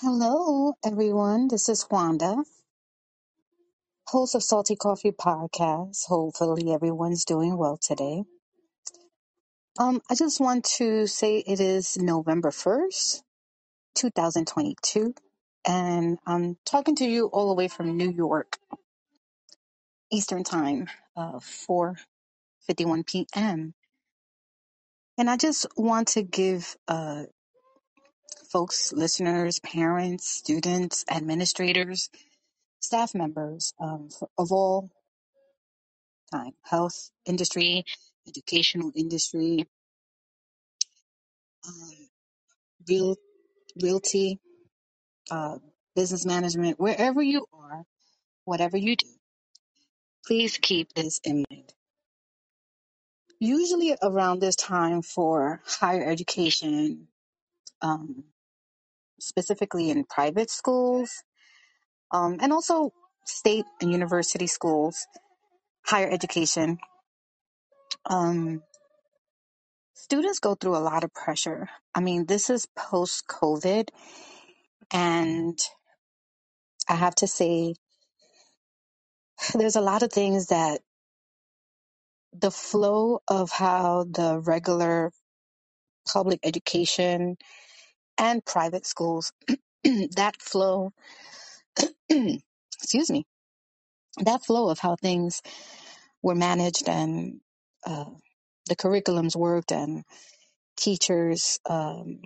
Hello, everyone. This is Wanda, host of Salty Coffee Podcast. Hopefully, everyone's doing well today. Um, I just want to say it is November 1st, 2022, and I'm talking to you all the way from New York, Eastern Time, uh, 4:51 p.m. And I just want to give uh, folks, listeners, parents, students, administrators, staff members um, of all time. Health industry, educational industry, um, real realty, uh, business management, wherever you are, whatever you do, please keep this in mind. Usually around this time for higher education, um, specifically in private schools, um, and also state and university schools, higher education, um, students go through a lot of pressure. I mean, this is post COVID, and I have to say there's a lot of things that the flow of how the regular public education and private schools that flow excuse me that flow of how things were managed and uh, the curriculums worked and teachers um,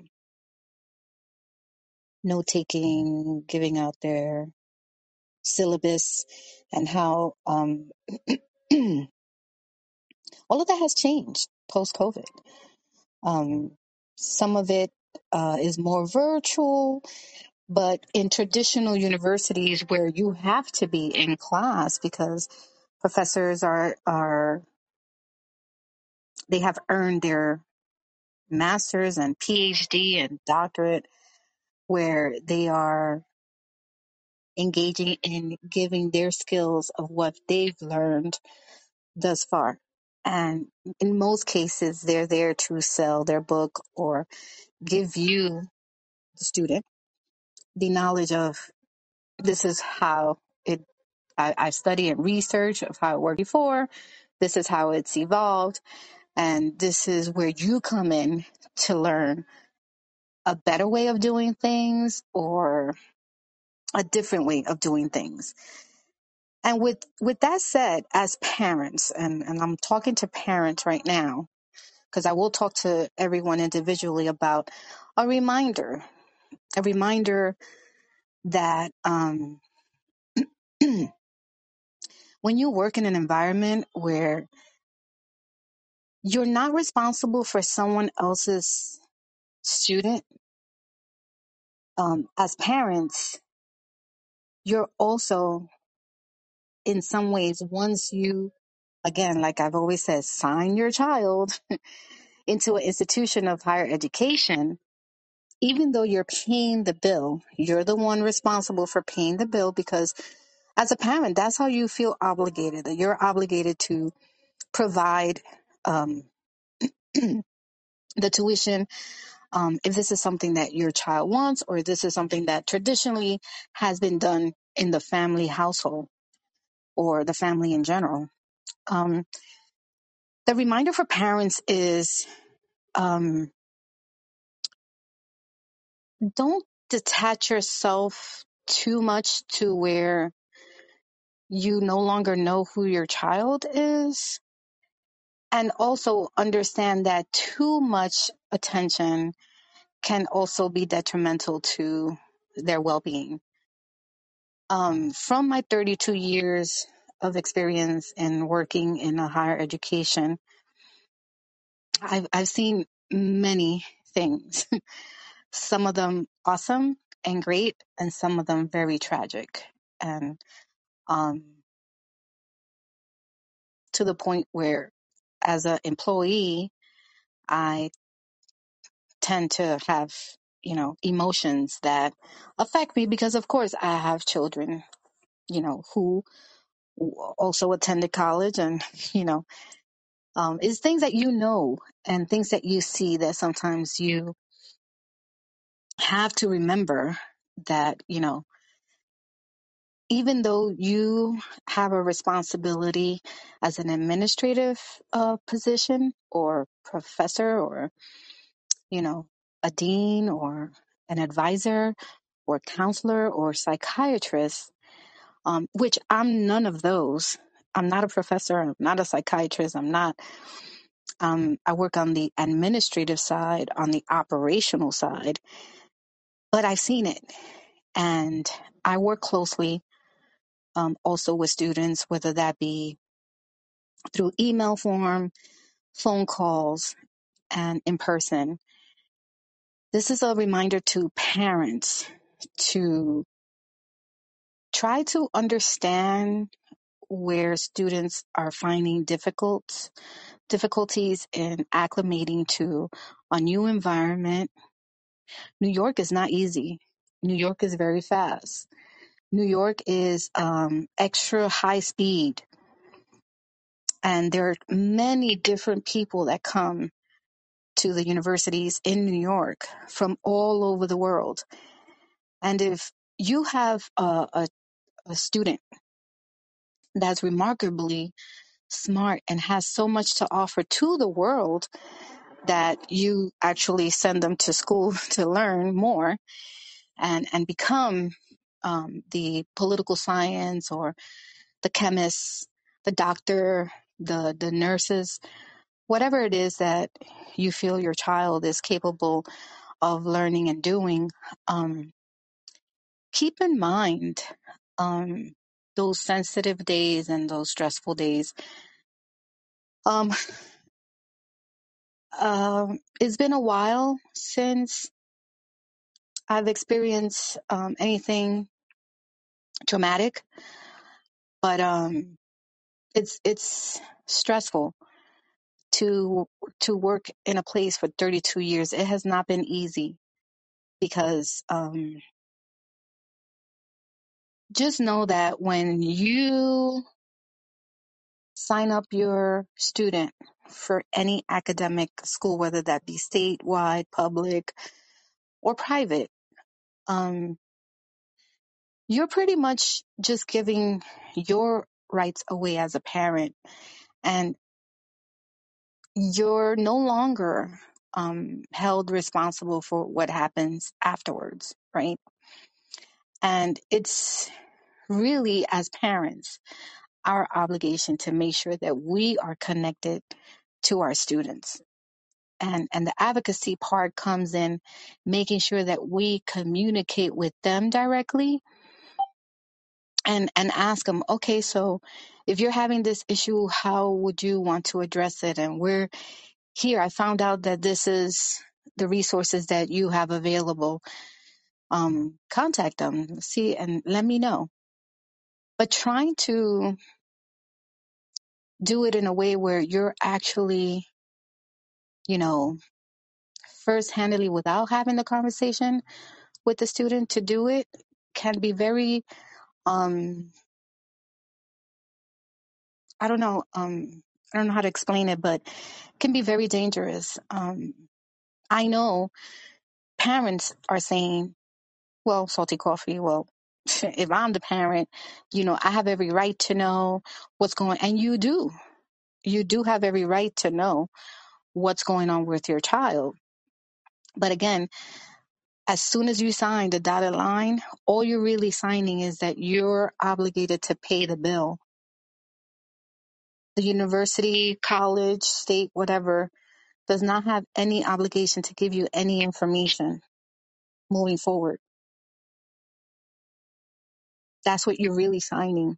note taking giving out their syllabus and how um, all of that has changed post covid um, some of it uh, is more virtual But in traditional universities where you have to be in class because professors are, are, they have earned their master's and PhD and doctorate where they are engaging in giving their skills of what they've learned thus far. And in most cases, they're there to sell their book or give you, the student, the knowledge of this is how it I, I study and research of how it worked before. This is how it's evolved. And this is where you come in to learn a better way of doing things or a different way of doing things. And with, with that said, as parents, and, and I'm talking to parents right now, because I will talk to everyone individually about a reminder, a reminder that um, when you work in an environment where you're not responsible for someone else's student, um, as parents, you're also in some ways, once you, again, like I've always said, sign your child into an institution of higher education, even though you're paying the bill, you're the one responsible for paying the bill because as a parent, that's how you feel obligated, that you're obligated to provide um, the tuition um, if this is something that your child wants or this is something that traditionally has been done in the family household or the family in general. Um, the reminder for parents is um, don't detach yourself too much to where you no longer know who your child is. And also understand that too much attention can also be detrimental to their well being Um, from my 32 years of experience in working in a higher education, I've, I've seen many things, some of them awesome and great, and some of them very tragic. And um, to the point where, as an employee, I tend to have, you know, emotions that affect me because, of course, I have children, you know, who also attended college and, you know, um, is things that you know and things that you see that sometimes you have to remember that, you know, even though you have a responsibility as an administrative uh, position or professor or, you know, a dean or an advisor or counselor or psychiatrist, um, which I'm none of those. I'm not a professor. I'm not a psychiatrist. I'm not, um, I work on the administrative side, on the operational side, but I've seen it. And I work closely um, also with students, whether that be through email form, phone calls, and in person. This is a reminder to parents to try to understand where students are finding difficult difficulties in acclimating to a new environment. New York is not easy. New York is very fast. New York is um, extra high speed, and there are many different people that come to the universities in New York from all over the world. And if you have a, a, a student that's remarkably smart and has so much to offer to the world that you actually send them to school to learn more and, and become um, the political science or the chemists, the doctor, the, the nurses, whatever it is that you feel your child is capable of learning and doing, um, keep in mind um, those sensitive days and those stressful days. Um, um, it's been a while since I've experienced um, anything traumatic, but um, it's it's stressful to to work in a place for 32 years. It has not been easy because um, just know that when you sign up your student for any academic school, whether that be statewide, public, or private, um, you're pretty much just giving your rights away as a parent, and you're no longer um, held responsible for what happens afterwards, right? And it's really, as parents, our obligation to make sure that we are connected to our students and and the advocacy part comes in making sure that we communicate with them directly and and ask them okay so if you're having this issue how would you want to address it? And we're here. I found out that this is the resources that you have available. Um contact them see and let me know. But trying to do it in a way where you're actually you know first handedly without having the conversation with the student to do it can be very um i don't know um i don't know how to explain it but it can be very dangerous. Um i know parents are saying well salty coffee well if i'm the parent you know i have every right to know what's going on and you do. You do have every right to know what's going on with your child. But again as soon as you sign the dotted line all you're really signing is that you're obligated to pay the bill the university college state whatever does not have any obligation to give you any information moving forward. That's what you're really signing.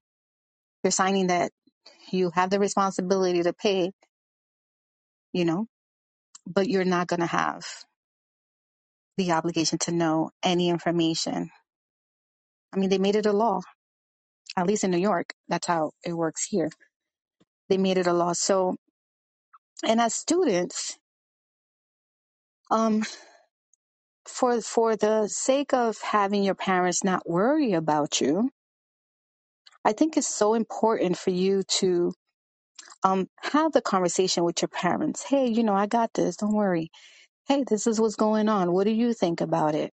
You're signing that you have the responsibility to pay, you know, but you're not going to have the obligation to know any information. I mean, they made it a law, at least in New York. That's how it works here. They made it a law. So, and as students, um, for for the sake of having your parents not worry about you, I think it's so important for you to um, have the conversation with your parents. Hey, you know, I got this. Don't worry. Hey, this is what's going on. What do you think about it?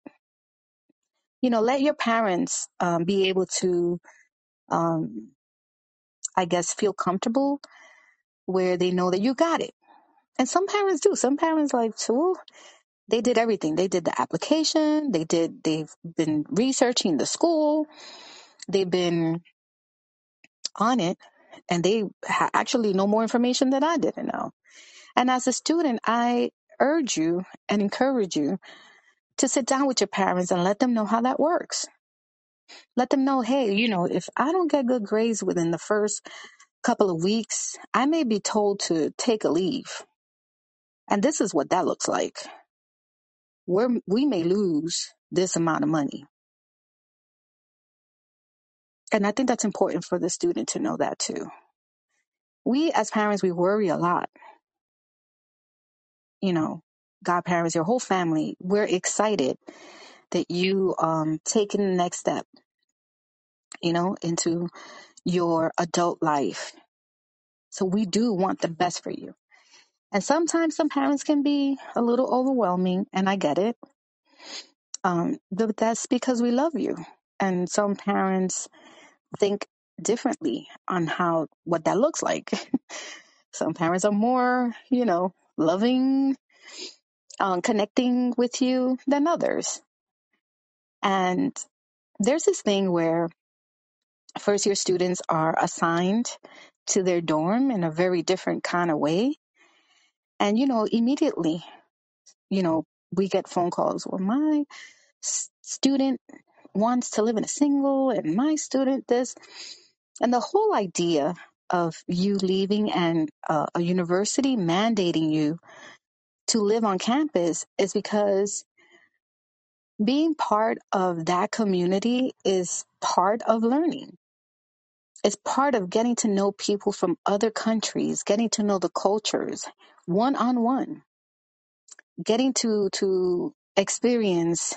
You know, let your parents um, be able to, um, I guess, feel comfortable where they know that you got it. And some parents do. Some parents like, so they did everything. They did the application. They did. They've been researching the school. They've been on it, and they ha- actually know more information than I didn't know. And as a student, I urge you and encourage you to sit down with your parents and let them know how that works. Let them know, hey, you know, if I don't get good grades within the first couple of weeks, I may be told to take a leave. And this is what that looks like. We're, we may lose this amount of money. And I think that's important for the student to know that too. We as parents, we worry a lot. You know, godparents, your whole family, we're excited that you um taking the next step, you know, into your adult life. So we do want the best for you. And sometimes some parents can be a little overwhelming, and I get it. Um, but that's because we love you. And some parents think differently on how what that looks like. some parents are more, you know, loving, um, connecting with you than others. And there's this thing where first year students are assigned to their dorm in a very different kind of way. And, you know, immediately, you know, we get phone calls. where my student wants to live in a single and my student this. And the whole idea of you leaving and uh, a university mandating you to live on campus is because being part of that community is part of learning It's part of getting to know people from other countries, getting to know the cultures one on one, getting to to experience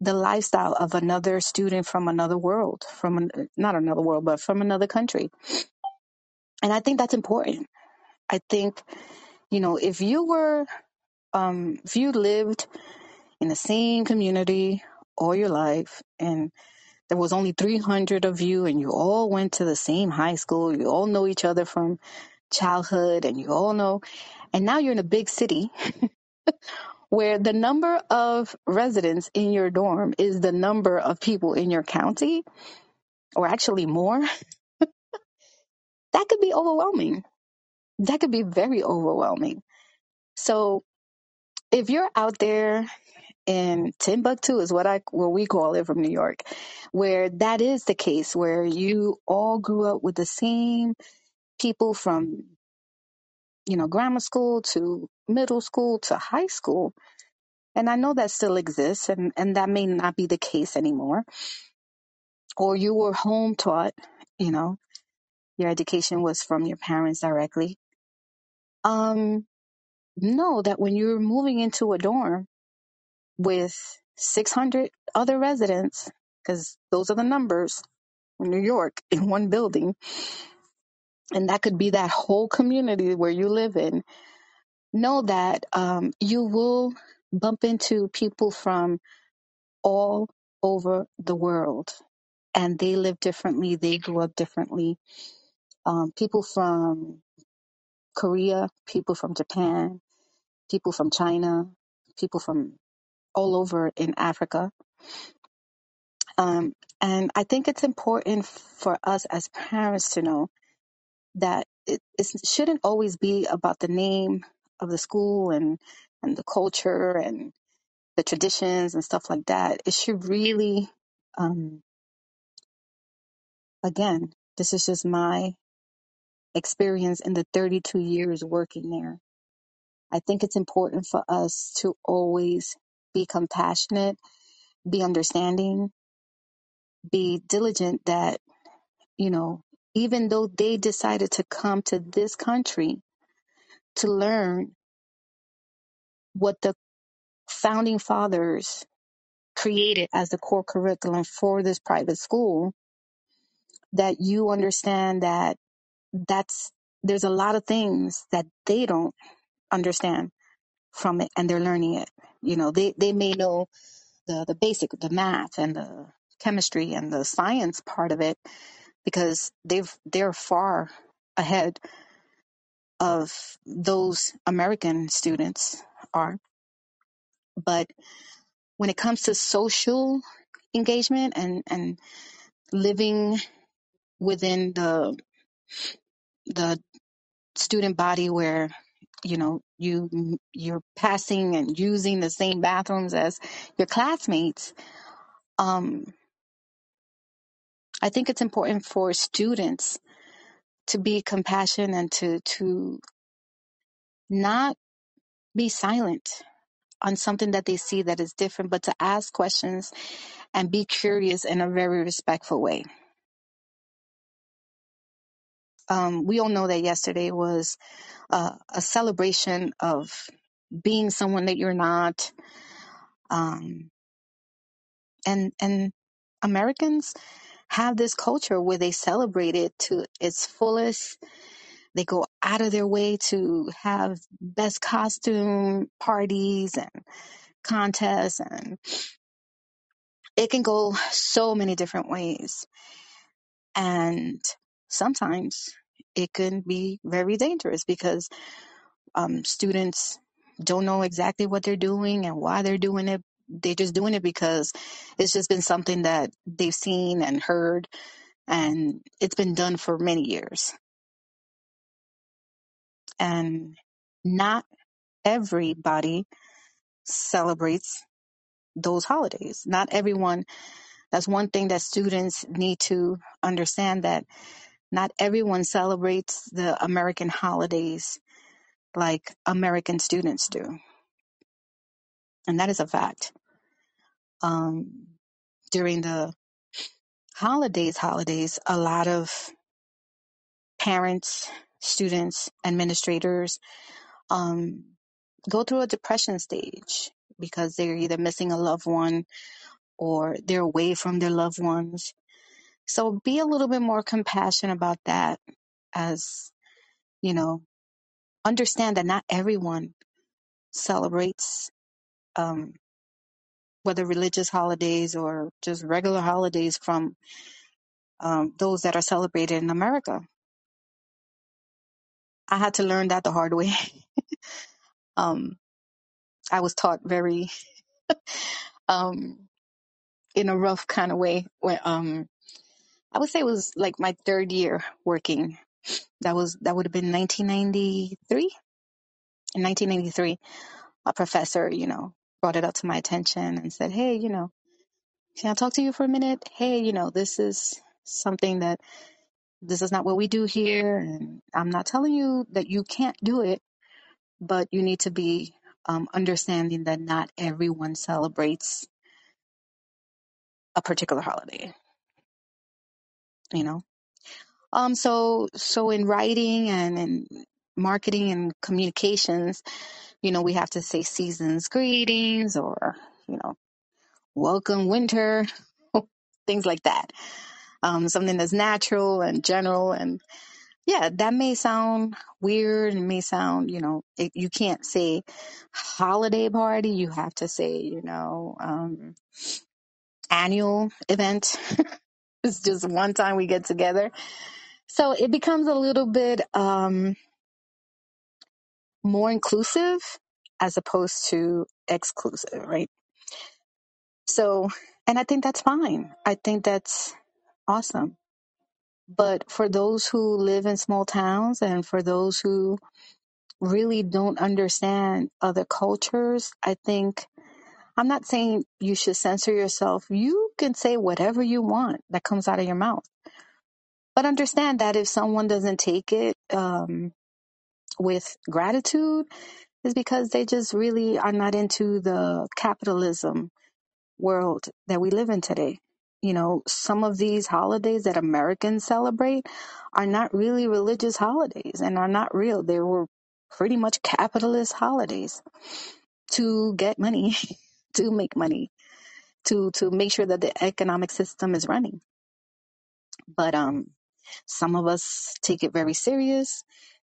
the lifestyle of another student from another world, from an, not another world, but from another country. And I think that's important. I think, you know, if you were, um, if you lived in the same community all your life and there was only 300 of you and you all went to the same high school, you all know each other from childhood and you all know and now you're in a big city where the number of residents in your dorm is the number of people in your county or actually more. That could be overwhelming. That could be very overwhelming. So if you're out there in Timbuktu is what I what we call it from New York, where that is the case, where you all grew up with the same people from you know grammar school to middle school to high school, And I know that still exists, and, and that may not be the case anymore. Or you were home taught, you know, your education was from your parents directly. Um, know that when you're moving into a dorm with 600 other residents, because those are the numbers in New York in one building, and that could be that whole community where you live in, know that um, you will bump into people from all over the world and they live differently. They grew up differently. Um, people from Korea, people from Japan, people from China, people from all over in Africa. Um, and I think it's important for us as parents to know that it, it shouldn't always be about the name of the school and, and the culture and the traditions and stuff like that. It should really, um, again, this is just my experience in the 32 years working there. I think it's important for us to always be compassionate, be understanding, be diligent that, you know, even though they decided to come to this country to learn what the founding fathers created as the core curriculum for this private school, that you understand that that's, there's a lot of things that they don't understand from it and they're learning it. You know, they, they may know the the basic the math and the chemistry and the science part of it because they've they're far ahead of those American students are. But when it comes to social engagement and and living within the the student body where you know you you're passing and using the same bathrooms as your classmates um i think it's important for students to be compassionate and to to not be silent on something that they see that is different but to ask questions and be curious in a very respectful way um we all know that yesterday was uh, a celebration of being someone that you're not um and and Americans have this culture where they celebrate it to its fullest. They go out of their way to have best costume parties and contests, and it can go so many different ways. And sometimes it can be very dangerous because um, students don't know exactly what they're doing and why they're doing it. They're just doing it because it's just been something that they've seen and heard, and it's been done for many years and not everybody celebrates those holidays. Not everyone. That's one thing that students need to understand that not everyone celebrates the American holidays like American students do. And that is a fact. Um, during the holidays, holidays, a lot of parents, students, administrators, um, go through a depression stage because they're either missing a loved one or they're away from their loved ones. So be a little bit more compassionate about that as, you know, understand that not everyone celebrates, um, whether religious holidays or just regular holidays from um, those that are celebrated in America. I had to learn that the hard way. um, I was taught very, um, in a rough kind of way when, um, I would say it was like my third year working. That was, that would have been 1993 in 1993, a professor, you know, brought it up to my attention and said, Hey, you know, can I talk to you for a minute? Hey, you know, this is something that this is not what we do here. And I'm not telling you that you can't do it, but you need to be um, understanding that not everyone celebrates a particular holiday, you know? Um, so, so in writing and in marketing and communications, you know, we have to say season's greetings or, you know, welcome winter, things like that. Um, something that's natural and general. And yeah, that may sound weird and may sound, you know, it, you can't say holiday party. You have to say, you know, um, annual event. it's just one time we get together. So it becomes a little bit, um, more inclusive as opposed to exclusive, right? So, and I think that's fine. I think that's awesome But for those who live in small towns and for those who really don't understand other cultures, I think I'm not saying you should censor yourself. You can say whatever you want that comes out of your mouth. But understand that if someone doesn't take it um, with gratitude, is because they just really are not into the capitalism world that we live in today. You know, some of these holidays that Americans celebrate are not really religious holidays and are not real. They were pretty much capitalist holidays to get money, to make money, to to make sure that the economic system is running. But um some of us take it very serious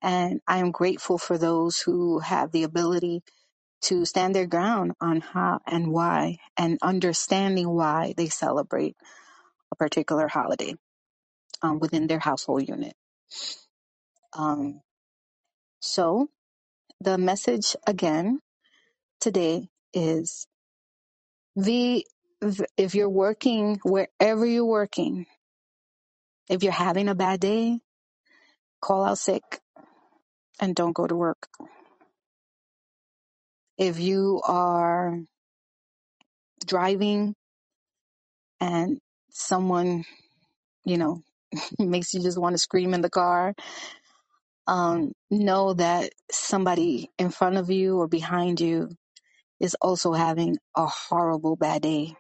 and I am grateful for those who have the ability to stand their ground on how and why and understanding why they celebrate a particular holiday um, within their household unit. Um, so the message again today is the if you're working wherever you're working, if you're having a bad day, call out sick and don't go to work. If you are driving and someone, you know, makes you just want to scream in the car, um, know that somebody in front of you or behind you is also having a horrible bad day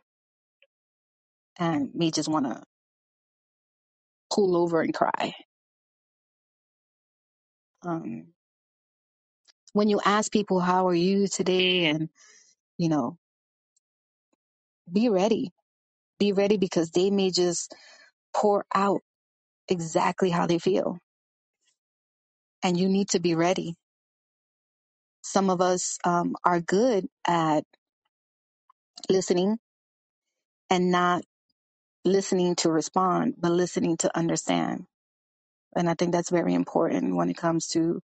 and may just want to pull over and cry. Um, when you ask people, how are you today? And, you know, be ready. Be ready because they may just pour out exactly how they feel. And you need to be ready. Some of us um, are good at listening and not listening to respond, but listening to understand. And I think that's very important when it comes to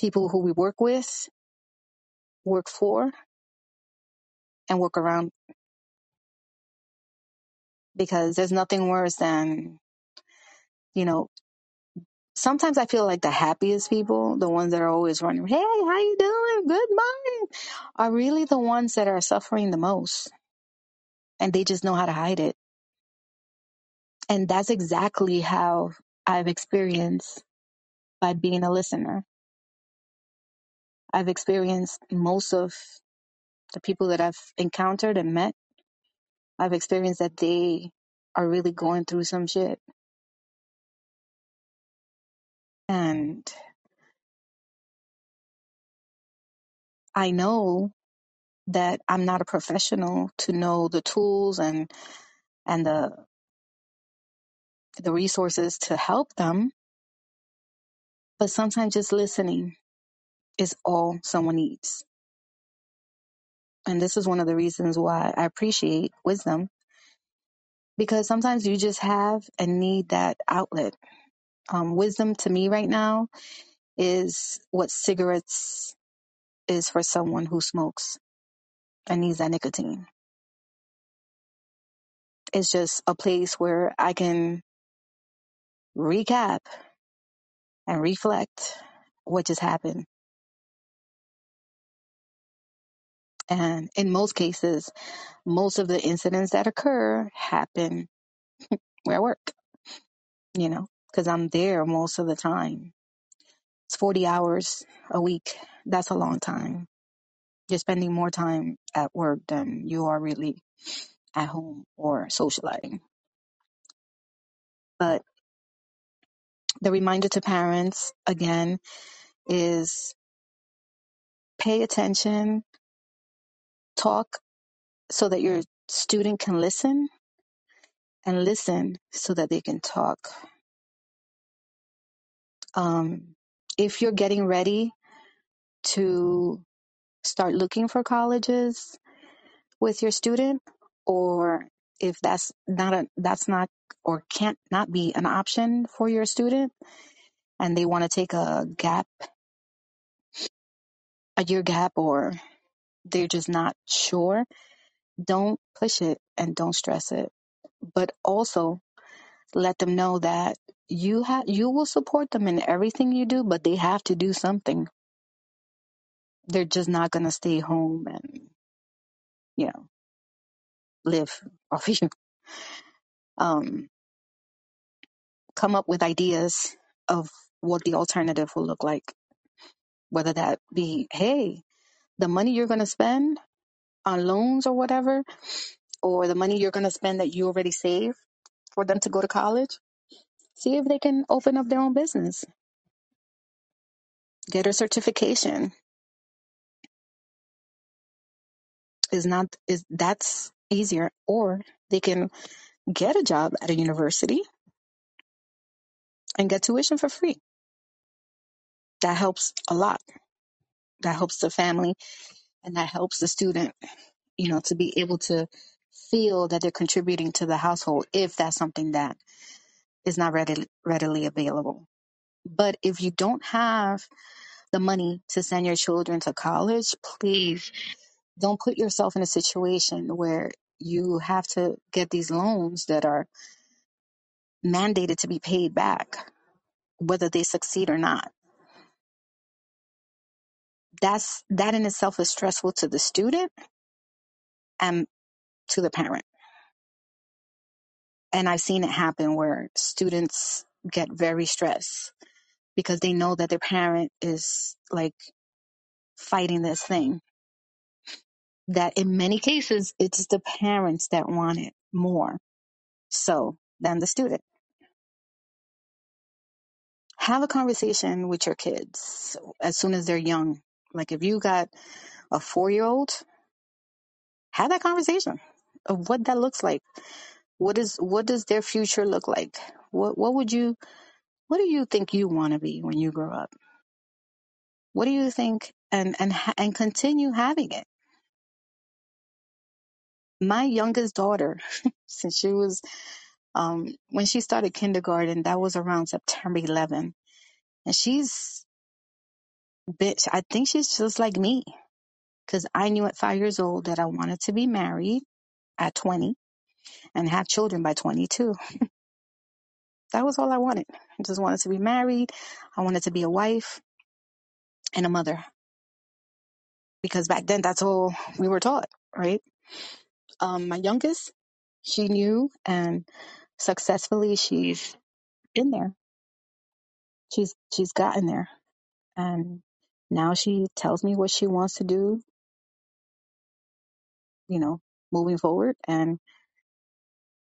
people who we work with, work for, and work around because there's nothing worse than, you know, sometimes I feel like the happiest people, the ones that are always running, hey, how you doing? Good morning, are really the ones that are suffering the most. And they just know how to hide it. And that's exactly how I've experienced by being a listener. I've experienced most of the people that I've encountered and met. I've experienced that they are really going through some shit. And I know that I'm not a professional to know the tools and and the the resources to help them, but sometimes just listening is all someone needs. And this is one of the reasons why I appreciate wisdom because sometimes you just have and need that outlet. Um, wisdom to me right now is what cigarettes is for someone who smokes and needs that nicotine. It's just a place where I can recap and reflect what just happened. And in most cases, most of the incidents that occur happen where I work, you know, because I'm there most of the time. It's 40 hours a week. That's a long time. You're spending more time at work than you are really at home or socializing. But the reminder to parents again is pay attention, talk so that your student can listen and listen so that they can talk. Um, if you're getting ready to start looking for colleges with your student, or if that's not a that's not or can't not be an option for your student, and they want to take a gap, a year gap, or they're just not sure, don't push it and don't stress it. But also let them know that you have you will support them in everything you do, but they have to do something. They're just not to stay home and you know live off you. Um, come up with ideas of what the alternative will look like. Whether that be, hey, the money you're to spend on loans or whatever, or the money you're to spend that you already saved for them to go to college, see if they can open up their own business, get a certification. Is not is that's easier, or they can get a job at a university and get tuition for free. That helps a lot. That helps the family And that helps the student, you know, to be able to feel that they're contributing to the household if that's something that is not readily, readily available. But if you don't have the money to send your children to college, please don't put yourself in a situation where you have to get these loans that are mandated to be paid back, whether they succeed or not. That's that in itself is stressful to the student and to the parent. And I've seen it happen where students get very stressed because they know that their parent is like fighting this thing. That in many cases, it's the parents that want it more so than the student. Have a conversation with your kids as soon as they're young. Like if you got a four year old, have that conversation of what that looks like. What is what does their future look like? What what would you what do you think you want to be when you grow up? What do you think and and and continue having it. My youngest daughter, since she was um when she started kindergarten, that was around September 11, and she's bitch. I think she's just like me because I knew at five years old that I wanted to be married at 20 and have children by 22. That was all I wanted. I just wanted to be married. I wanted to be a wife and a mother because back then that's all we were taught, right? Um, my youngest, she knew and successfully she's in there. She's she's gotten there, and now she tells me what she wants to do. You know, moving forward, and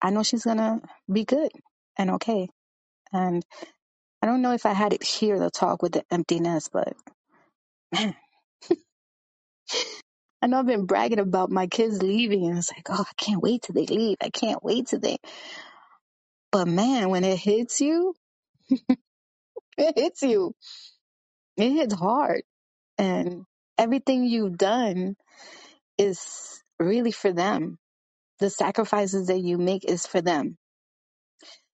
I know she's gonna be good and okay. And I don't know if I had it here to talk with the emptiness, but man, I know I've been bragging about my kids leaving, and it's like, oh, I can't wait till they leave. I can't wait till they. But man, when it hits you, it hits you. It hits hard, and everything you've done is really for them. The sacrifices that you make is for them,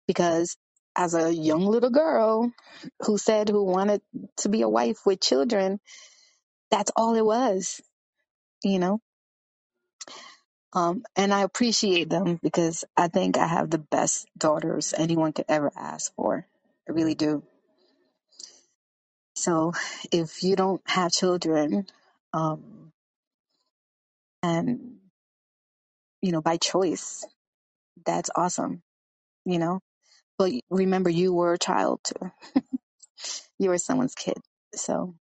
because as a young little girl who said who wanted to be a wife with children, that's all it was, you know Um, and I appreciate them because I think I have the best daughters anyone could ever ask for. I really do. So if you don't have children, um, and you know, by choice, that's awesome, you know, but remember you were a child too. You were someone's kid. So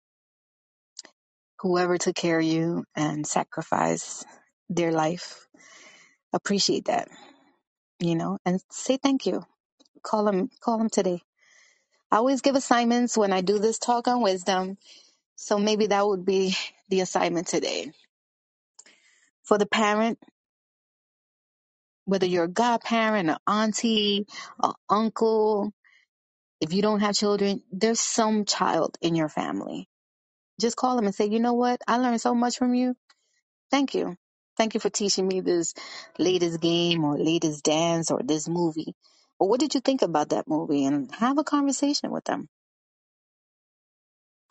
whoever took care of you and sacrificed their life, appreciate that, you know, and say thank you. Call them, call them today I always give assignments when I do this talk on wisdom. So maybe that would be the assignment today. For the parent, whether you're a godparent, an auntie, an uncle, if you don't have children, there's some child in your family. Just call them and say, you know what? I learned so much from you. Thank you. Thank you for teaching me this latest game or latest dance or this movie. Or what did you think about that movie? And have a conversation with them.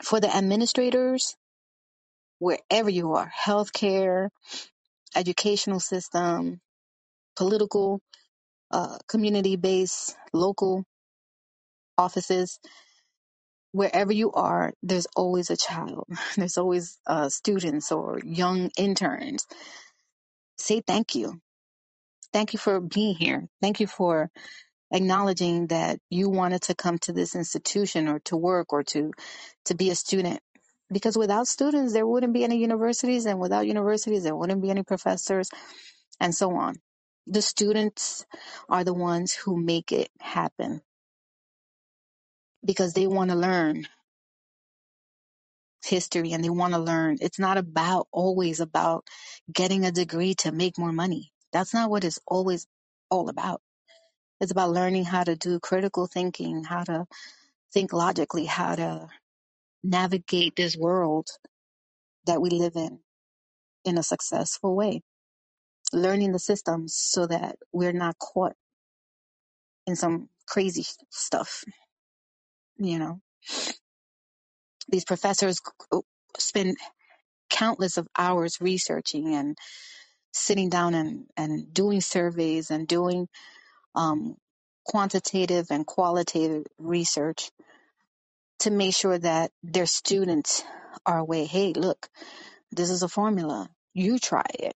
For the administrators, wherever you are, healthcare, educational system, political, uh, community based, local offices, wherever you are, there's always a child. There's always uh, students or young interns. Say thank you. Thank you for being here. Thank you for acknowledging that you wanted to come to this institution or to work or to to be a student. Because without students, there wouldn't be any universities, and without universities, there wouldn't be any professors and so on. The students are the ones who make it happen because they want to learn history and they want to learn. It's not about always about getting a degree to make more money. That's not what it's always all about. It's about learning how to do critical thinking, how to think logically, how to navigate this world that we live in. in a successful way, learning the systems so that we're not caught in some crazy stuff. You know, these professors spend countless of hours researching and sitting down and, and doing surveys and doing um, quantitative and qualitative research to make sure that their students are aware. Hey, look, this is a formula. You try it.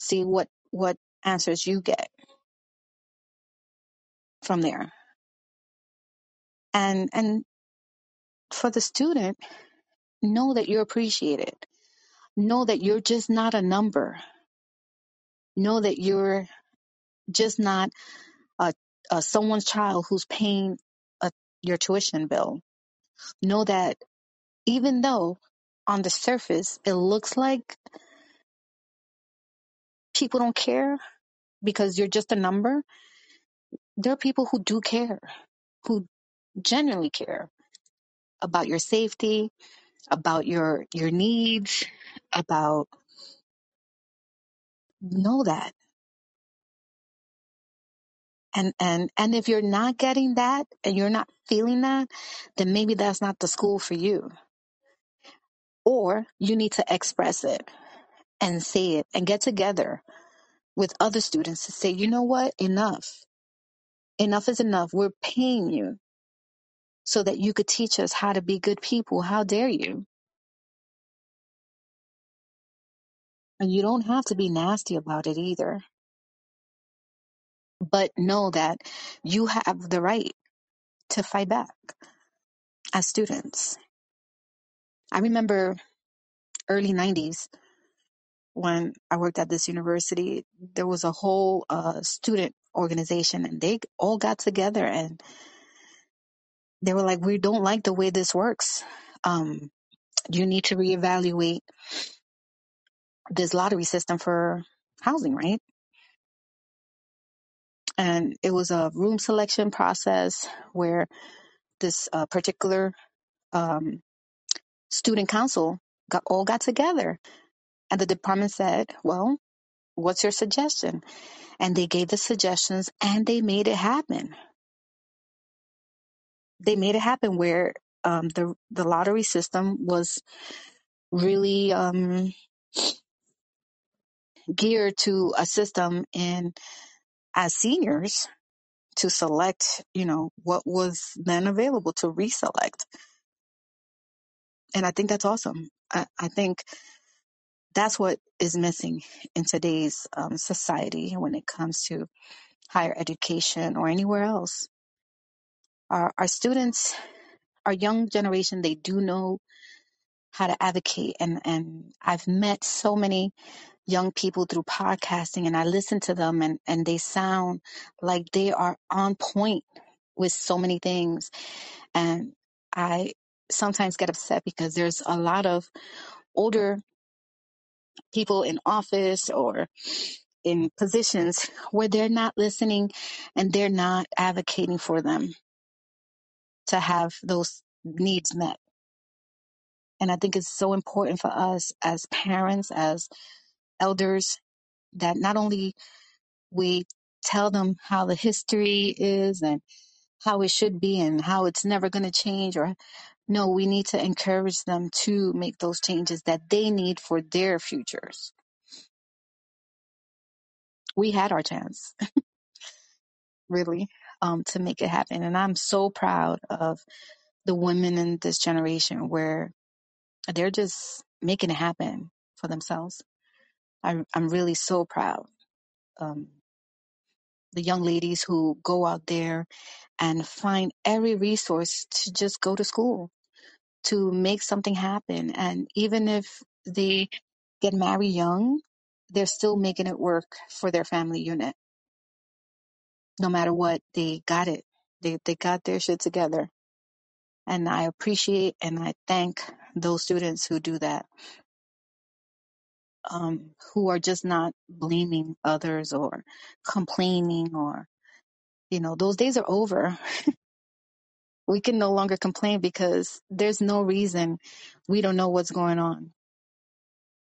See what what answers you get from there. And and for the student, know that you're appreciated. Know that you're just not a number. Know that you're just not a, a someone's child who's paying a, your tuition bill. Know that even though on the surface it looks like people don't care because you're just a number, there are people who do care, who genuinely care about your safety, about your your needs, about know that. And and and if you're not getting that and you're not feeling that, then maybe that's not the school for you. Or you need to express it and say it and get together with other students to say, you know what, enough. Enough is enough. We're paying you so that you could teach us how to be good people. How dare you? And you don't have to be nasty about it either. But know that you have the right to fight back as students. I remember early 90s when I worked at this university, there was a whole uh, student organization and they all got together and they were like, we don't like the way this works. Um, you need to reevaluate this lottery system for housing, right? And it was a room selection process where this uh, particular um, student council got all got together and the department said, well, what's your suggestion? And they gave the suggestions and they made it happen. They made it happen where um, the, the lottery system was really um, geared to a system in as seniors to select, you know, what was then available to reselect. And I think that's awesome. I, I think that's what is missing in today's um, society when it comes to higher education or anywhere else. Our, our students, our young generation, they do know how to advocate. And, and I've met so many young people through podcasting and I listen to them and, and they sound like they are on point with so many things. And I sometimes get upset because there's a lot of older people in office or in positions where they're not listening and they're not advocating for them to have those needs met. And I think it's so important for us as parents, as elders, that not only we tell them how the history is and how it should be and how it's never going to change or no, we need to encourage them to make those changes that they need for their futures. We had our chance, really, um, to make it happen. And I'm so proud of the women in this generation where they're just making it happen for themselves. I, I'm really so proud. Um, the young ladies who go out there and find every resource to just go to school, to make something happen. And even if they get married young, they're still making it work for their family unit. No matter what, they got it. They, they got their shit together. And I appreciate and I thank those students who do that. Um, who are just not blaming others or complaining or, you know, those days are over. We can no longer complain because there's no reason we don't know what's going on.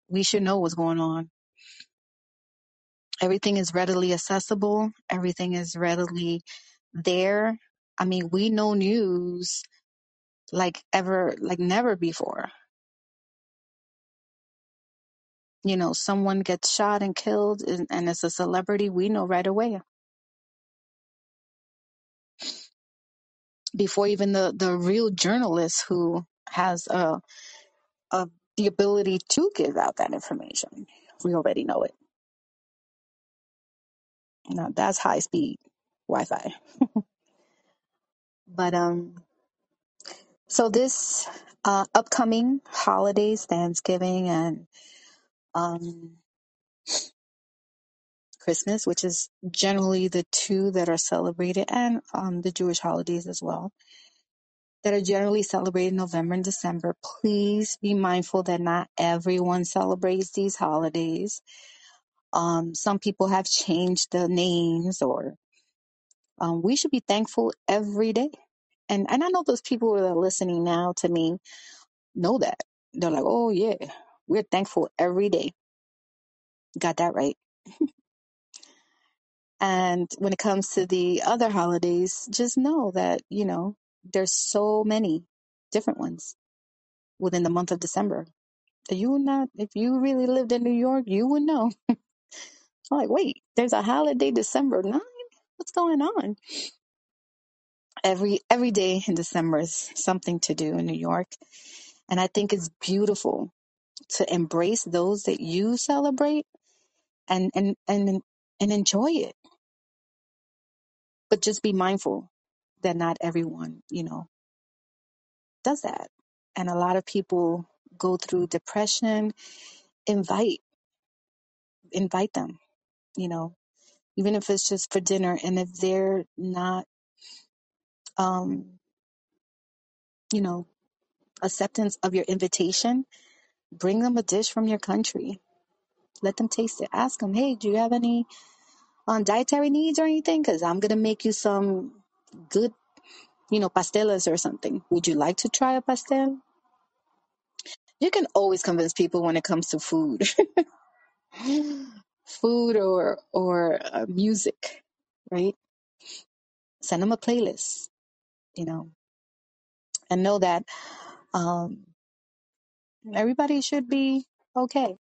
we should know what's going on. Everything is readily accessible. Everything is readily there. I mean, we know news like ever, like never before. You know, someone gets shot and killed and, and it's a celebrity. We know right away before even the, the real journalist who has uh, uh, the ability to give out that information. We already know it. Now that's high speed Wi-Fi. But um, so this uh, upcoming holidays, Thanksgiving and um, Christmas, which is generally the two that are celebrated, and um, the Jewish holidays as well, that are generally celebrated in November and December. Please be mindful that not everyone celebrates these holidays. Um, some people have changed the names, or um, we should be thankful every day. And and I know those people that are listening now to me know that they're like, oh yeah, we're thankful every day. Got that right And when it comes to the other holidays, just know that, you know, there's so many different ones within the month of December. You would not, if you really lived in New York, you would know. I'm like, wait, there's a holiday December 9? What's going on? Every every day in December is something to do in New York. And I think it's beautiful to embrace those that you celebrate and and and and enjoy it. But just be mindful that not everyone, you know, does that. And a lot of people go through depression. Invite, invite them, you know, even if it's just for dinner. And if they're not, um, you know, acceptance of your invitation, bring them a dish from your country. Let them taste it. Ask them, hey, do you have any um, dietary needs or anything? Because I'm going to make you some good, you know, pastelas or something. Would you like to try a pastel? You can always convince people when it comes to food. food or or uh, music, right? Send them a playlist, you know, and know that um, everybody should be okay.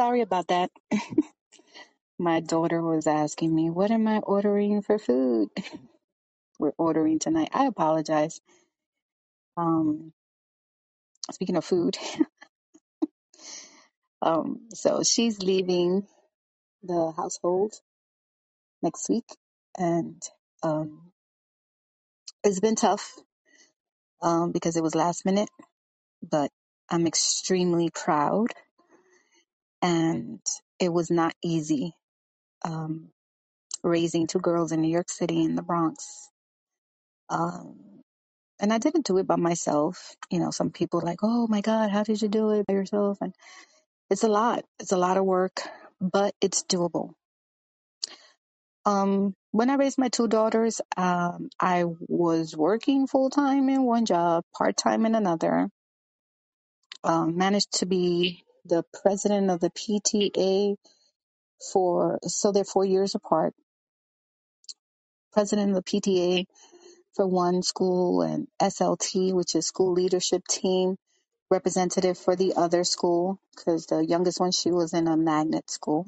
Sorry about that. My daughter was asking me, "What am I ordering for food?" We're ordering tonight. I apologize. Um, speaking of food, um, so she's leaving the household next week, and um, it's been tough um, because it was last minute but I'm extremely proud. And it was not easy um, raising two girls in New York City in the Bronx. Um, and I didn't do it by myself. You know, some people like, oh my God, how did you do it by yourself? And it's a lot. It's a lot of work, but it's doable. Um, when I raised my two daughters, um, I was working full time in one job, part time in another. Um, managed to be the president of the PTA for so they're four years apart. President of the PTA for one school and SLT, which is school leadership team, representative for the other school because the youngest one she was in a magnet school.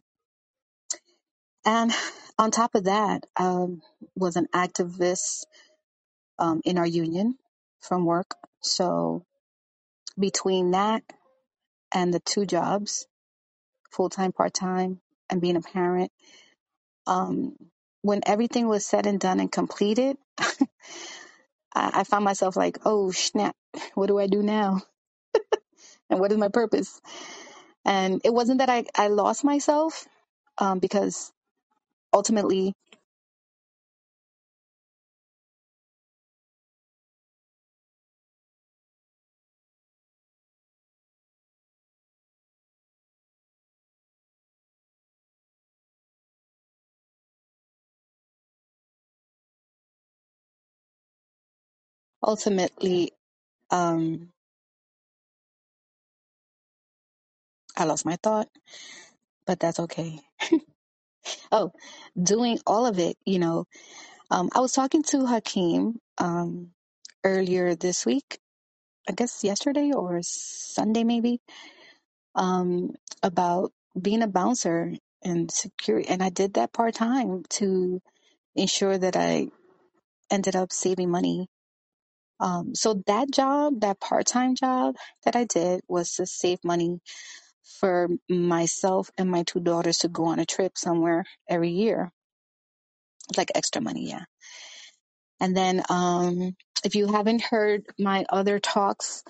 And on top of that, um, was an activist um, in our union from work. So between that and the two jobs, full time, part time, and being a parent, um, when everything was said and done and completed, I, I found myself like, oh snap, what do I do now? And what is my purpose? And it wasn't that I, I lost myself, um, because ultimately, ultimately, um, I lost my thought, but that's okay. Oh, doing all of it, you know, um, I was talking to Hakeem, um, earlier this week, I guess yesterday or Sunday maybe, um, about being a bouncer and security. And I did that part time to ensure that I ended up saving money. Um, so that job, that part time job that I did was to save money for myself and my two daughters to go on a trip somewhere every year. It's like extra money, yeah. And then, um, if you haven't heard my other talks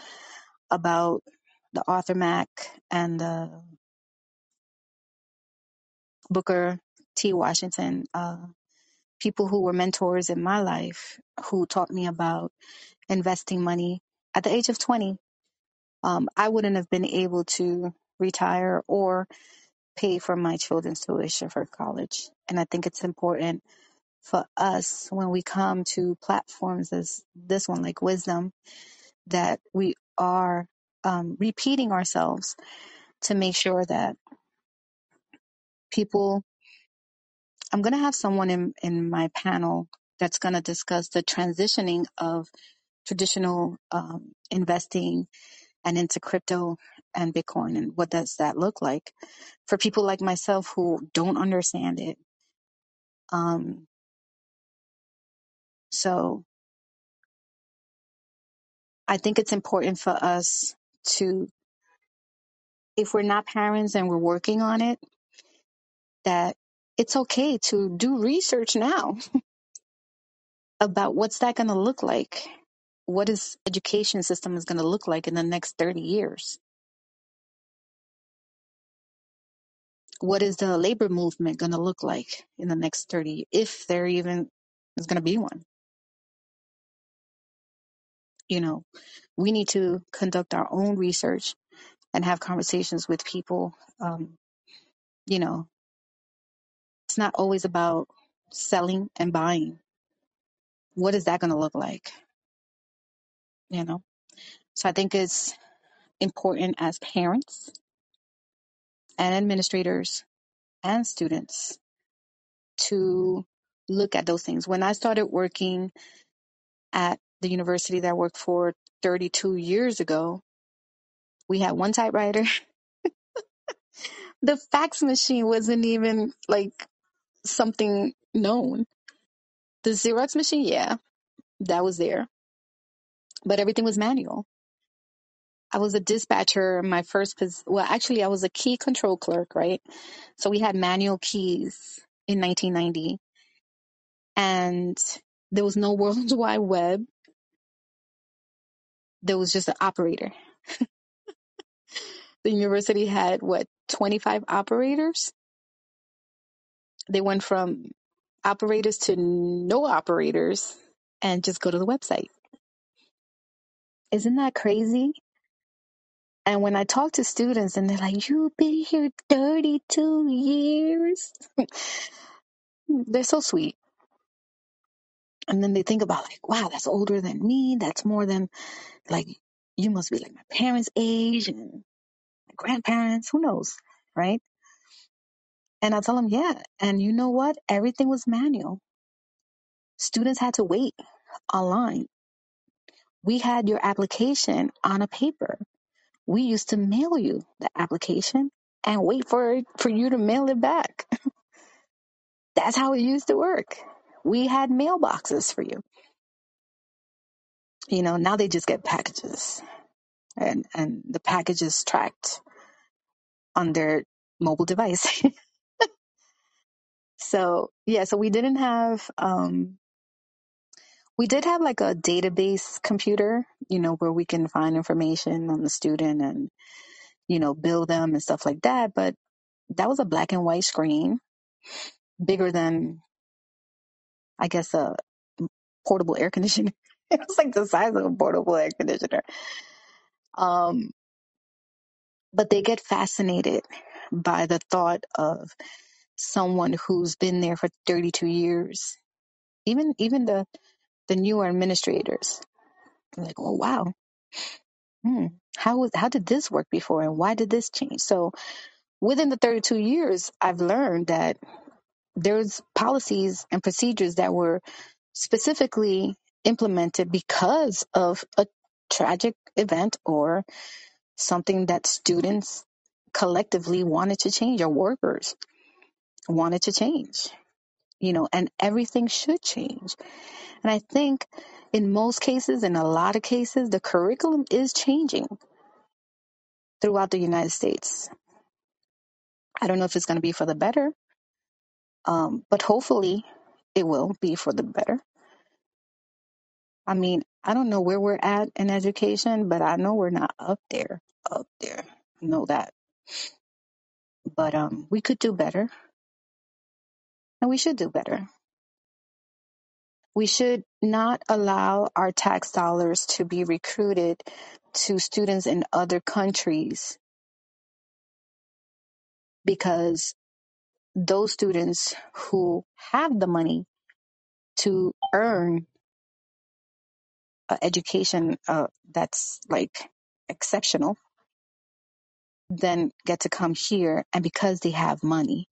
about the author Mac and the Booker T. Washington, uh, people who were mentors in my life who taught me about investing money at the age of 20, um, I wouldn't have been able to retire or pay for my children's tuition for college. And I think it's important for us when we come to platforms as this one, like Wisdom, that we are um, repeating ourselves to make sure that people, I'm going to have someone in, in my panel that's going to discuss the transitioning of traditional um, investing and into crypto and Bitcoin and what does that look like for people like myself who don't understand it. Um, so I think it's important for us to, if we're not parents and we're working on it, that it's okay to do research now about what's that going to look like. What is education system is going to look like in the next 30 years? What is the labor movement going to look like in the next 30, if there even is going to be one? You know, we need to conduct our own research and have conversations with people. Um, you know, it's not always about selling and buying. What is that going to look like? You know, so I think it's important as parents and administrators and students to look at those things. When I started working at the university that I worked for 32 years ago, we had one typewriter. The fax machine wasn't even like something known. The Xerox machine, yeah, that was there, but everything was manual. I was a dispatcher. My first, pos- well, actually, I was a key control clerk, right? So we had manual keys in 1990, and there was no World Wide Web. There was just an operator. The university had what 25 operators. They went from operators to no operators, and just go to the website. Isn't that crazy? And when I talk to students and they're like, you've been here 32 years, they're so sweet. And then they think about like, wow, that's older than me. That's more than like, you must be like my parents' age and my grandparents. Who knows? Right. And I tell them, yeah. And you know what? Everything was manual. Students had to wait online. We had your application on a paper. We used to mail you the application and wait for for you to mail it back. That's how it used to work. We had mailboxes for you. You know, now they just get packages and, and the package is tracked. on their mobile device. so yeah, so we didn't have um we did have like a database computer, you know, where we can find information on the student and, you know, build them and stuff like that. But that was a black and white screen, bigger than I guess a portable air conditioner. it was like the size of a portable air conditioner. Um, but they get fascinated by the thought of someone who's been there for 32 years. Even even the the newer administrators, they're like, oh wow, hmm, how was how did this work before, and why did this change? So within the 32 years, I've learned that there's policies and procedures that were specifically implemented because of a tragic event or something that students collectively wanted to change or workers wanted to change you know and everything should change. And i think in most cases in a lot of cases the curriculum is changing throughout the united states. I don't know if it's going to be for the better um, but hopefully it will be for the better. I mean i don't know where we're at in education but i know we're not up there up there. I know that. But um, we could do better and we should do better. We should not allow our tax dollars to be recruited to students in other countries because those students who have the money to earn an education uh, that's like exceptional then get to come here and because they have money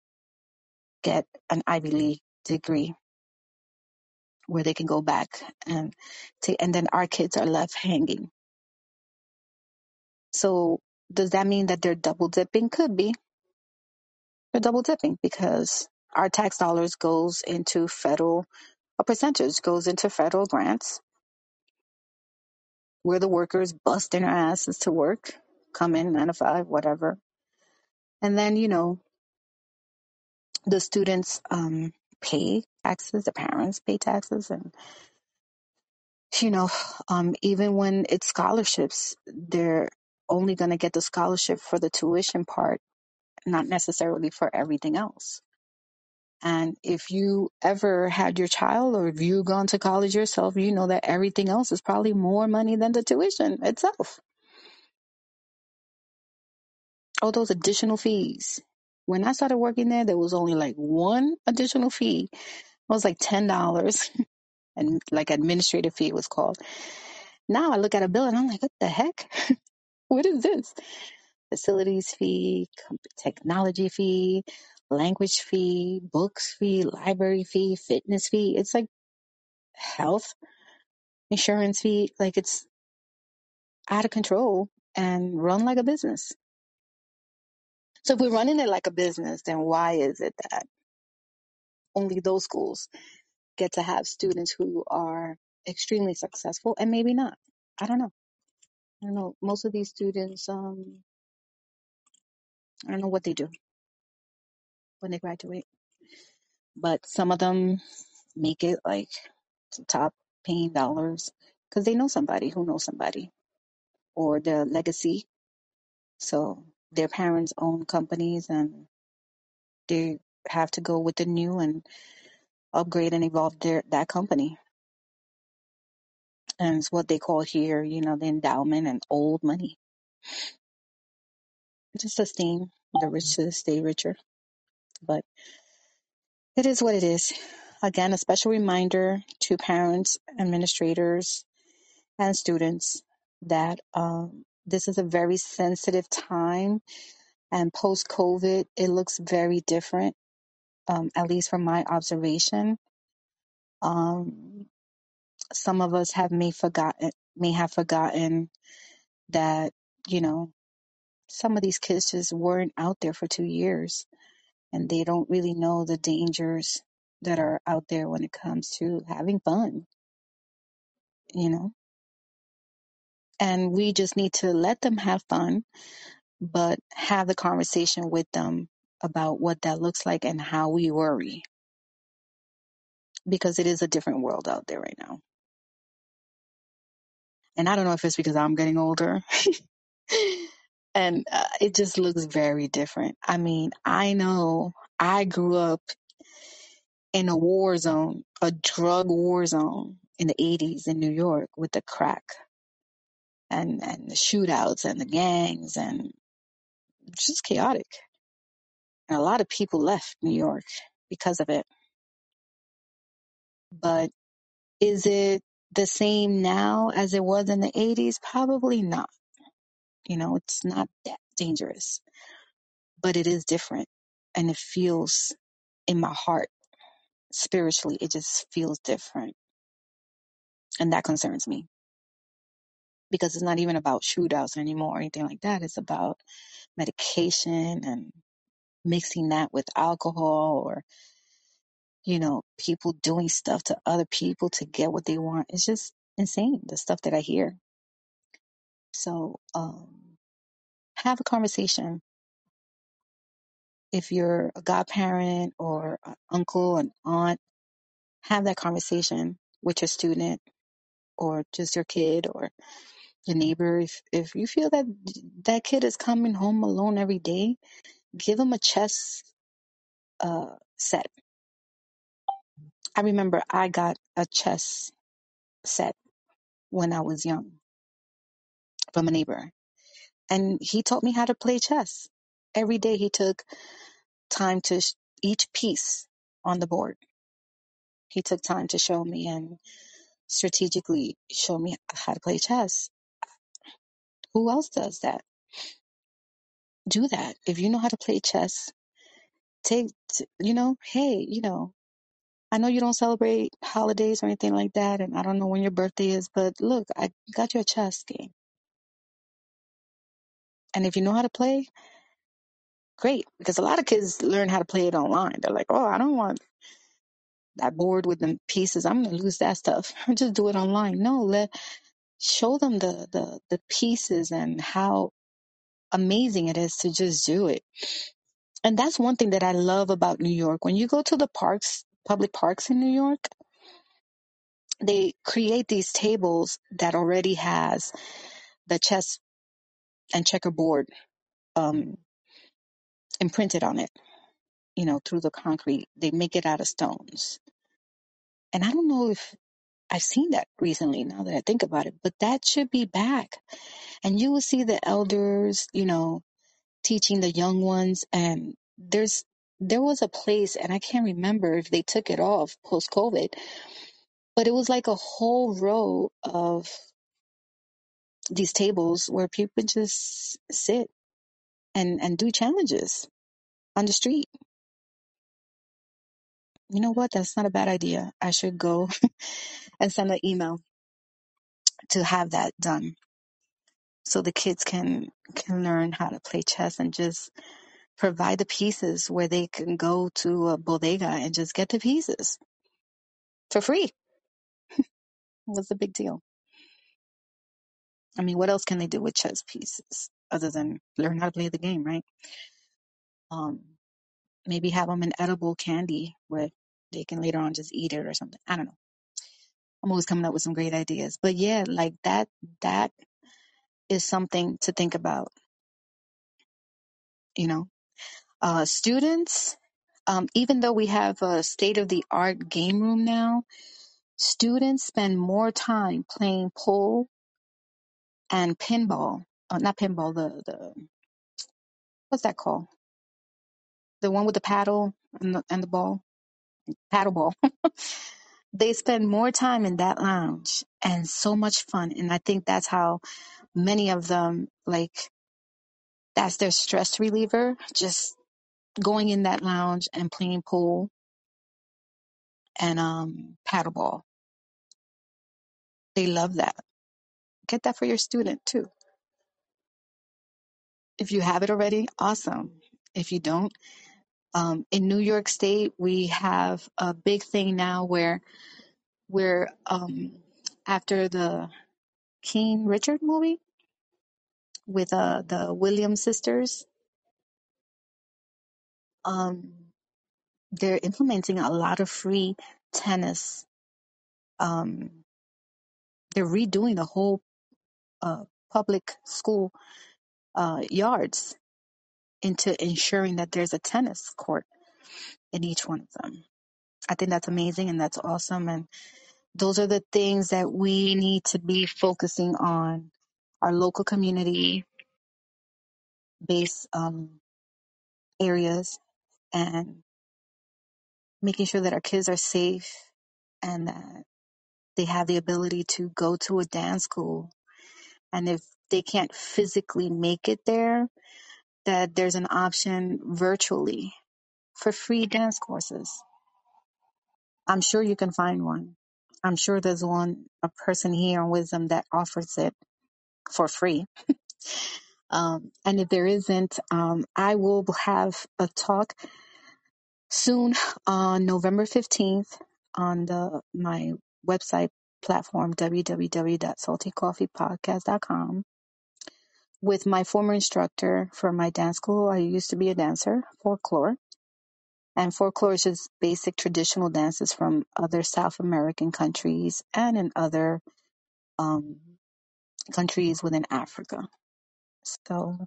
get an Ivy League degree where they can go back and take, and then our kids are left hanging. So does that mean that they're double dipping? Could be They're double dipping because our tax dollars goes into federal, a percentage goes into federal grants where the workers busting their asses to work, come in nine to five, whatever. And then, you know, the students um, pay taxes, the parents pay taxes. And, you know, um, even when it's scholarships, they're only going to get the scholarship for the tuition part, not necessarily for everything else And if you ever had your child or if you've gone to college yourself, you know that everything else is probably more money than the tuition itself. All those additional fees. When I started working there, there was only like one additional fee. It was like ten dollars, and like administrative fee it was called. Now I look at a bill and I'm like, what the heck? what is this? Facilities fee, technology fee, language fee, books fee, library fee, fitness fee. It's like health insurance fee. Like it's out of control and run like a business. So if we're running it like a business, then why is it that only those schools get to have students who are extremely successful and maybe not? I don't know. I don't know. Most of these students, um, I don't know what they do when they graduate, but some of them make it like to top paying dollars because they know somebody who knows somebody or their legacy. So their parents own companies and they have to go with the new and upgrade and evolve their that company. And it's what they call here, you know, the endowment and old money. Just sustain the rich to stay richer. But it is what it is. Again, a special reminder to parents, administrators, and students that um, this is a very sensitive time. And post COVID, it looks very different, um, at least from my observation. Um, some of us have may forgotten may have forgotten that you know some of these kids just weren't out there for two years and they don't really know the dangers that are out there when it comes to having fun you know and we just need to let them have fun but have the conversation with them about what that looks like and how we worry because it is a different world out there right now. And I don't know if it's because I'm getting older and uh, it just looks very different. I mean, I know I grew up in a war zone, a drug war zone in the 80s in New York with the crack and, and the shootouts and the gangs and just chaotic. And a lot of people left New York because of it. But is it the same now as it was in the 80s? Probably not. You know, it's not that dangerous, but it is different and it feels in my heart spiritually, it just feels different. And that concerns me because it's not even about shootouts anymore or anything like that. It's about medication and mixing that with alcohol or, you know, people doing stuff to other people to get what they want. It's just insane, the stuff that I hear. So, um, have a conversation. If you're a godparent or an uncle, an aunt, have that conversation with your student or just your kid or your neighbor. If, if you feel that that kid is coming home alone every day, give them a chess, uh, set I remember I got a chess set when I was young from a neighbor, and he taught me how to play chess. Every day he took time to sh- each piece on the board. He took time to show me and strategically show me how to play chess. Who else does that? Do that. If you know how to play chess, take, t- you know, hey, you know, I know you don't celebrate holidays or anything like that, and I don't know when your birthday is, but look, I got you a chess game. And if you know how to play, great because a lot of kids learn how to play it online. They're like, oh, I don't want that board with the pieces. I'm gonna lose that stuff. Just do it online. No, let show them the the the pieces and how amazing it is to just do it. And that's one thing that I love about New York. When you go to the parks, public parks in New York, they create these tables that already has the chess and checkerboard um, imprinted on it. You know, through the concrete. They make it out of stones. And I don't know if I've seen that recently now that I think about it, but that should be back. And you will see the elders, you know, teaching the young ones. And there's, there was a place, and I can't remember if they took it off post COVID, but it was like a whole row of these tables where people just sit and, and do challenges on the street. You know what? That's not a bad idea. I should go and send an email to have that done so the kids can can learn how to play chess and just provide the pieces where they can go to a bodega and just get the pieces for free. What's the big deal? I mean, what else can they do with chess pieces other than learn how to play the game, right? Um, maybe have them an edible candy where they can later on just eat it or something. I don't know. I'm always coming up with some great ideas, but yeah, like that, that is something to think about, you know, uh, students, um, even though we have a state of the art game room now, students spend more time playing pool and pinball. Uh, not pinball, the, the, what's that called? The one with the paddle and the, and the ball? Ball. they spend more time in that lounge and so much fun. And I think that's how many of them, like, that's their stress reliever. Just going in that lounge and playing pool and, um, paddleball. They love that. Get that for your student too. If you have it already, awesome. If you don't, um, in New York State, we have a big thing now where we're um, after the King Richard movie, with uh, the Williams sisters. Um, they're implementing a lot of free tennis. Um, they're redoing the whole uh, public school uh, yards into ensuring that there's a tennis court in each one of them. I think that's amazing and that's awesome. And those are the things that we need to be focusing on our local community based um, areas and making sure that our kids are safe and that they have the ability to go to a dance school. And if they can't physically make it there, that there's an option virtually for free dance courses. I'm sure you can find one. I'm sure there's one, a person here in Wisdom that offers it for free. Um, and if there isn't, um, I will have a talk soon on November 15th on the my website platform www.saltycoffeepodcast.com with my former instructor for my dance school. I used to be a dancer, folklore. And folklore is just basic traditional dances from other South American countries and in other um, countries within Africa. So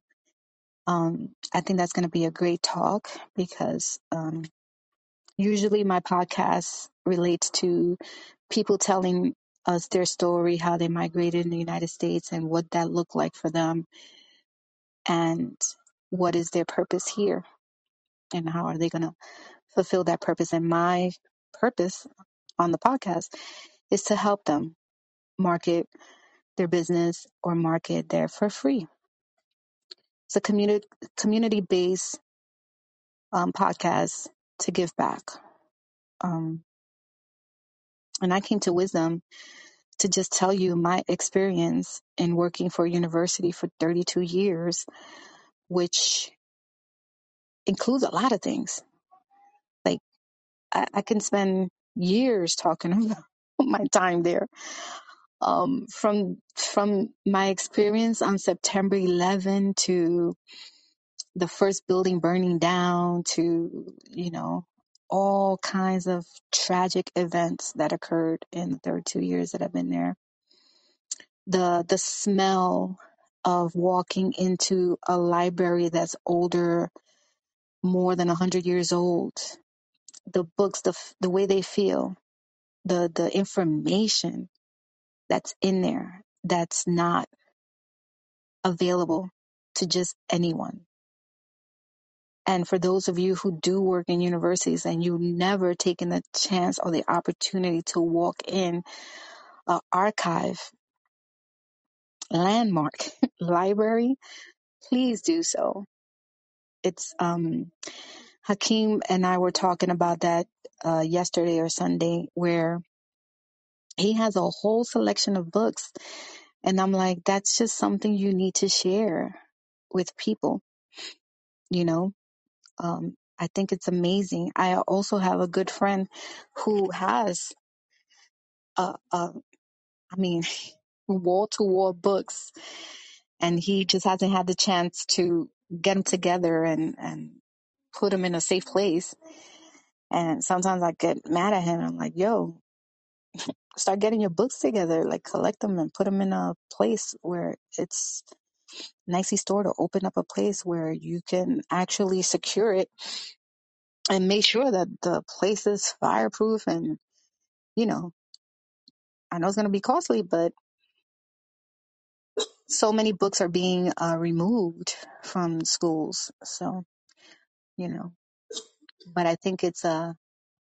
um, I think that's going to be a great talk because um, usually my podcast relates to people telling us their story, how they migrated in the United States and what that looked like for them and what is their purpose here and how are they going to fulfill that purpose. And my purpose on the podcast is to help them market their business or market there for free. It's a community community based um, podcast to give back. Um, and I came to Wisdom to just tell you my experience in working for a university for 32 years, which includes a lot of things. Like I, I can spend years talking about my time there. Um, from from my experience on September 11 to the first building burning down to you know all kinds of tragic events that occurred in the 32 years that I've been there the the smell of walking into a library that's older, more than a hundred years old. The books, the the way they feel, the the information that's in there that's not available to just anyone. And for those of you who do work in universities and you've never taken the chance or the opportunity to walk in an archive landmark library, please do so. It's um Hakeem and I were talking about that uh, yesterday or Sunday, where he has a whole selection of books. And I'm like, that's just something you need to share with people, you know? Um, I think it's amazing. I also have a good friend who has, uh, uh, I mean, wall to wall books, and he just hasn't had the chance to get them together and, and put them in a safe place. And sometimes I get mad at him. I'm like, yo, start getting your books together, like collect them and put them in a place where it's nicely stored or open up a place where you can actually secure it and make sure that the place is fireproof and, you know, I know it's going to be costly, but so many books are being uh, removed from schools. So, you know, but I think it's, uh,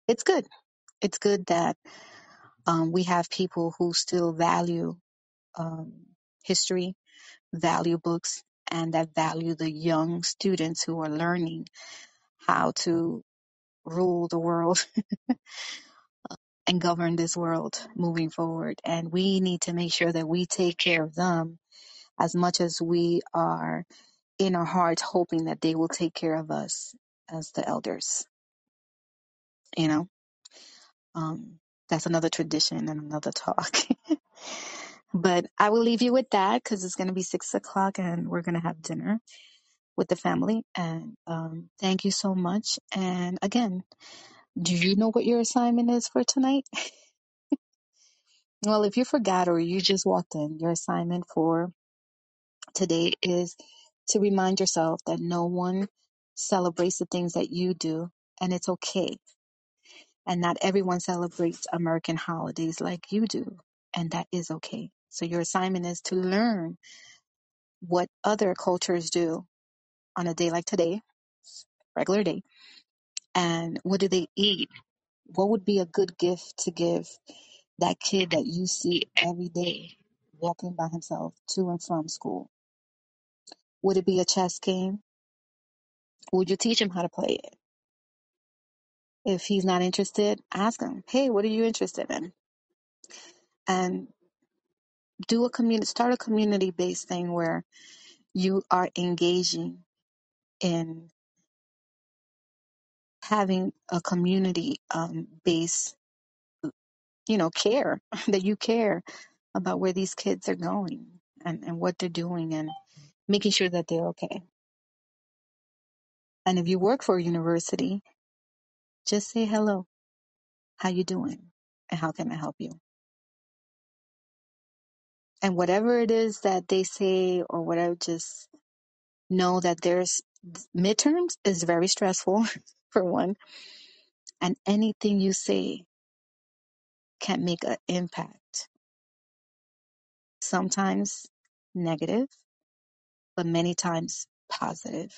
it's good. It's good that, um, we have people who still value, um, history value books and that value the young students who are learning how to rule the world and govern this world moving forward. And we need to make sure that we take care of them as much as we are in our hearts hoping that they will take care of us as the elders. You know, um, that's another tradition and another talk. But I will leave you with that because it's going to be six o'clock and we're going to have dinner with the family. And um, thank you so much. And again, do you know what your assignment is for tonight? Well, if you forgot or you just walked in, your assignment for today is to remind yourself that no one celebrates the things that you do, and it's okay. And not everyone celebrates American holidays like you do, and that is okay. So your assignment is to learn what other cultures do on a day like today, regular day, and what do they eat? What would be a good gift to give that kid that you see every day walking by himself to and from school? Would it be a chess game? Would you teach him how to play it? If he's not interested, ask him, hey, what are you interested in? And do a community, start a community based thing where you are engaging in having a community um, based, you know, care that you care about where these kids are going and, and what they're doing and making sure that they're okay. And if you work for a university, just say hello. How you doing? And how can I help you? And whatever it is that they say or whatever, just know that there's midterms is very stressful for one. And anything you say can make an impact. Sometimes negative, but many times positive.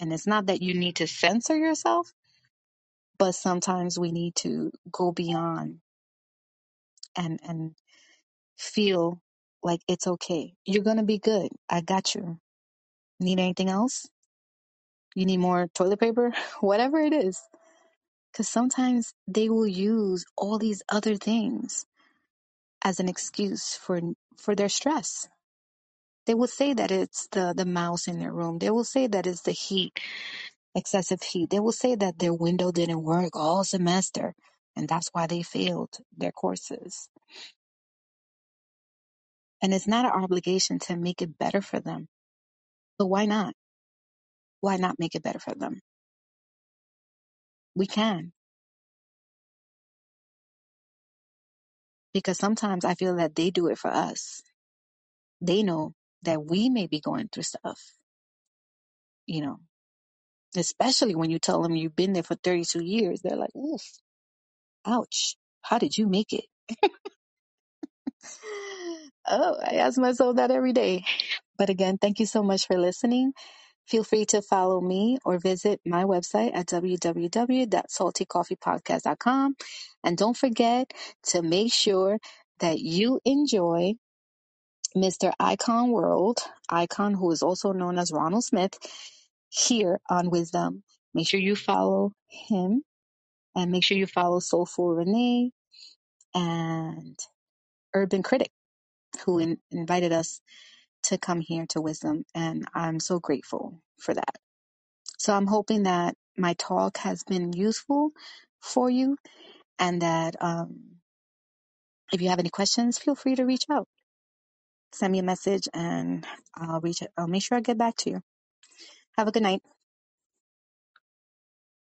And it's not that you need to censor yourself, but sometimes we need to go beyond and, and feel like it's okay. You're to be good. I got you. Need anything else? You need more toilet paper? Whatever it is. Because sometimes they will use all these other things as an excuse for for their stress. They will say that it's the, the mouse in their room. They will say that it's the heat, excessive heat. They will say that their window didn't work all semester and that's why they failed their courses. And it's not our obligation to make it better for them. But why not? Why not make it better for them? We can. Because sometimes I feel that they do it for us. They know that we may be going through stuff, you know, especially when you tell them you've been there for 32 years. They're like, oof, ouch. How did you make it? Oh, I ask myself that every day. But again, thank you so much for listening. Feel free to follow me or visit my website at www.saltycoffeepodcast.com. And don't forget to make sure that you enjoy Mr. Icon World, Icon, who is also known as Ronald Smith, here on Wisdom. Make sure you follow him and make sure you follow Soulful Renee and Urban Critic, who in, invited us to come here to Wisdom. And I'm so grateful for that. So I'm hoping that my talk has been useful for you and that um, if you have any questions, feel free to reach out. Send me a message and I'll reach I'll make sure I get back to you. Have a good night.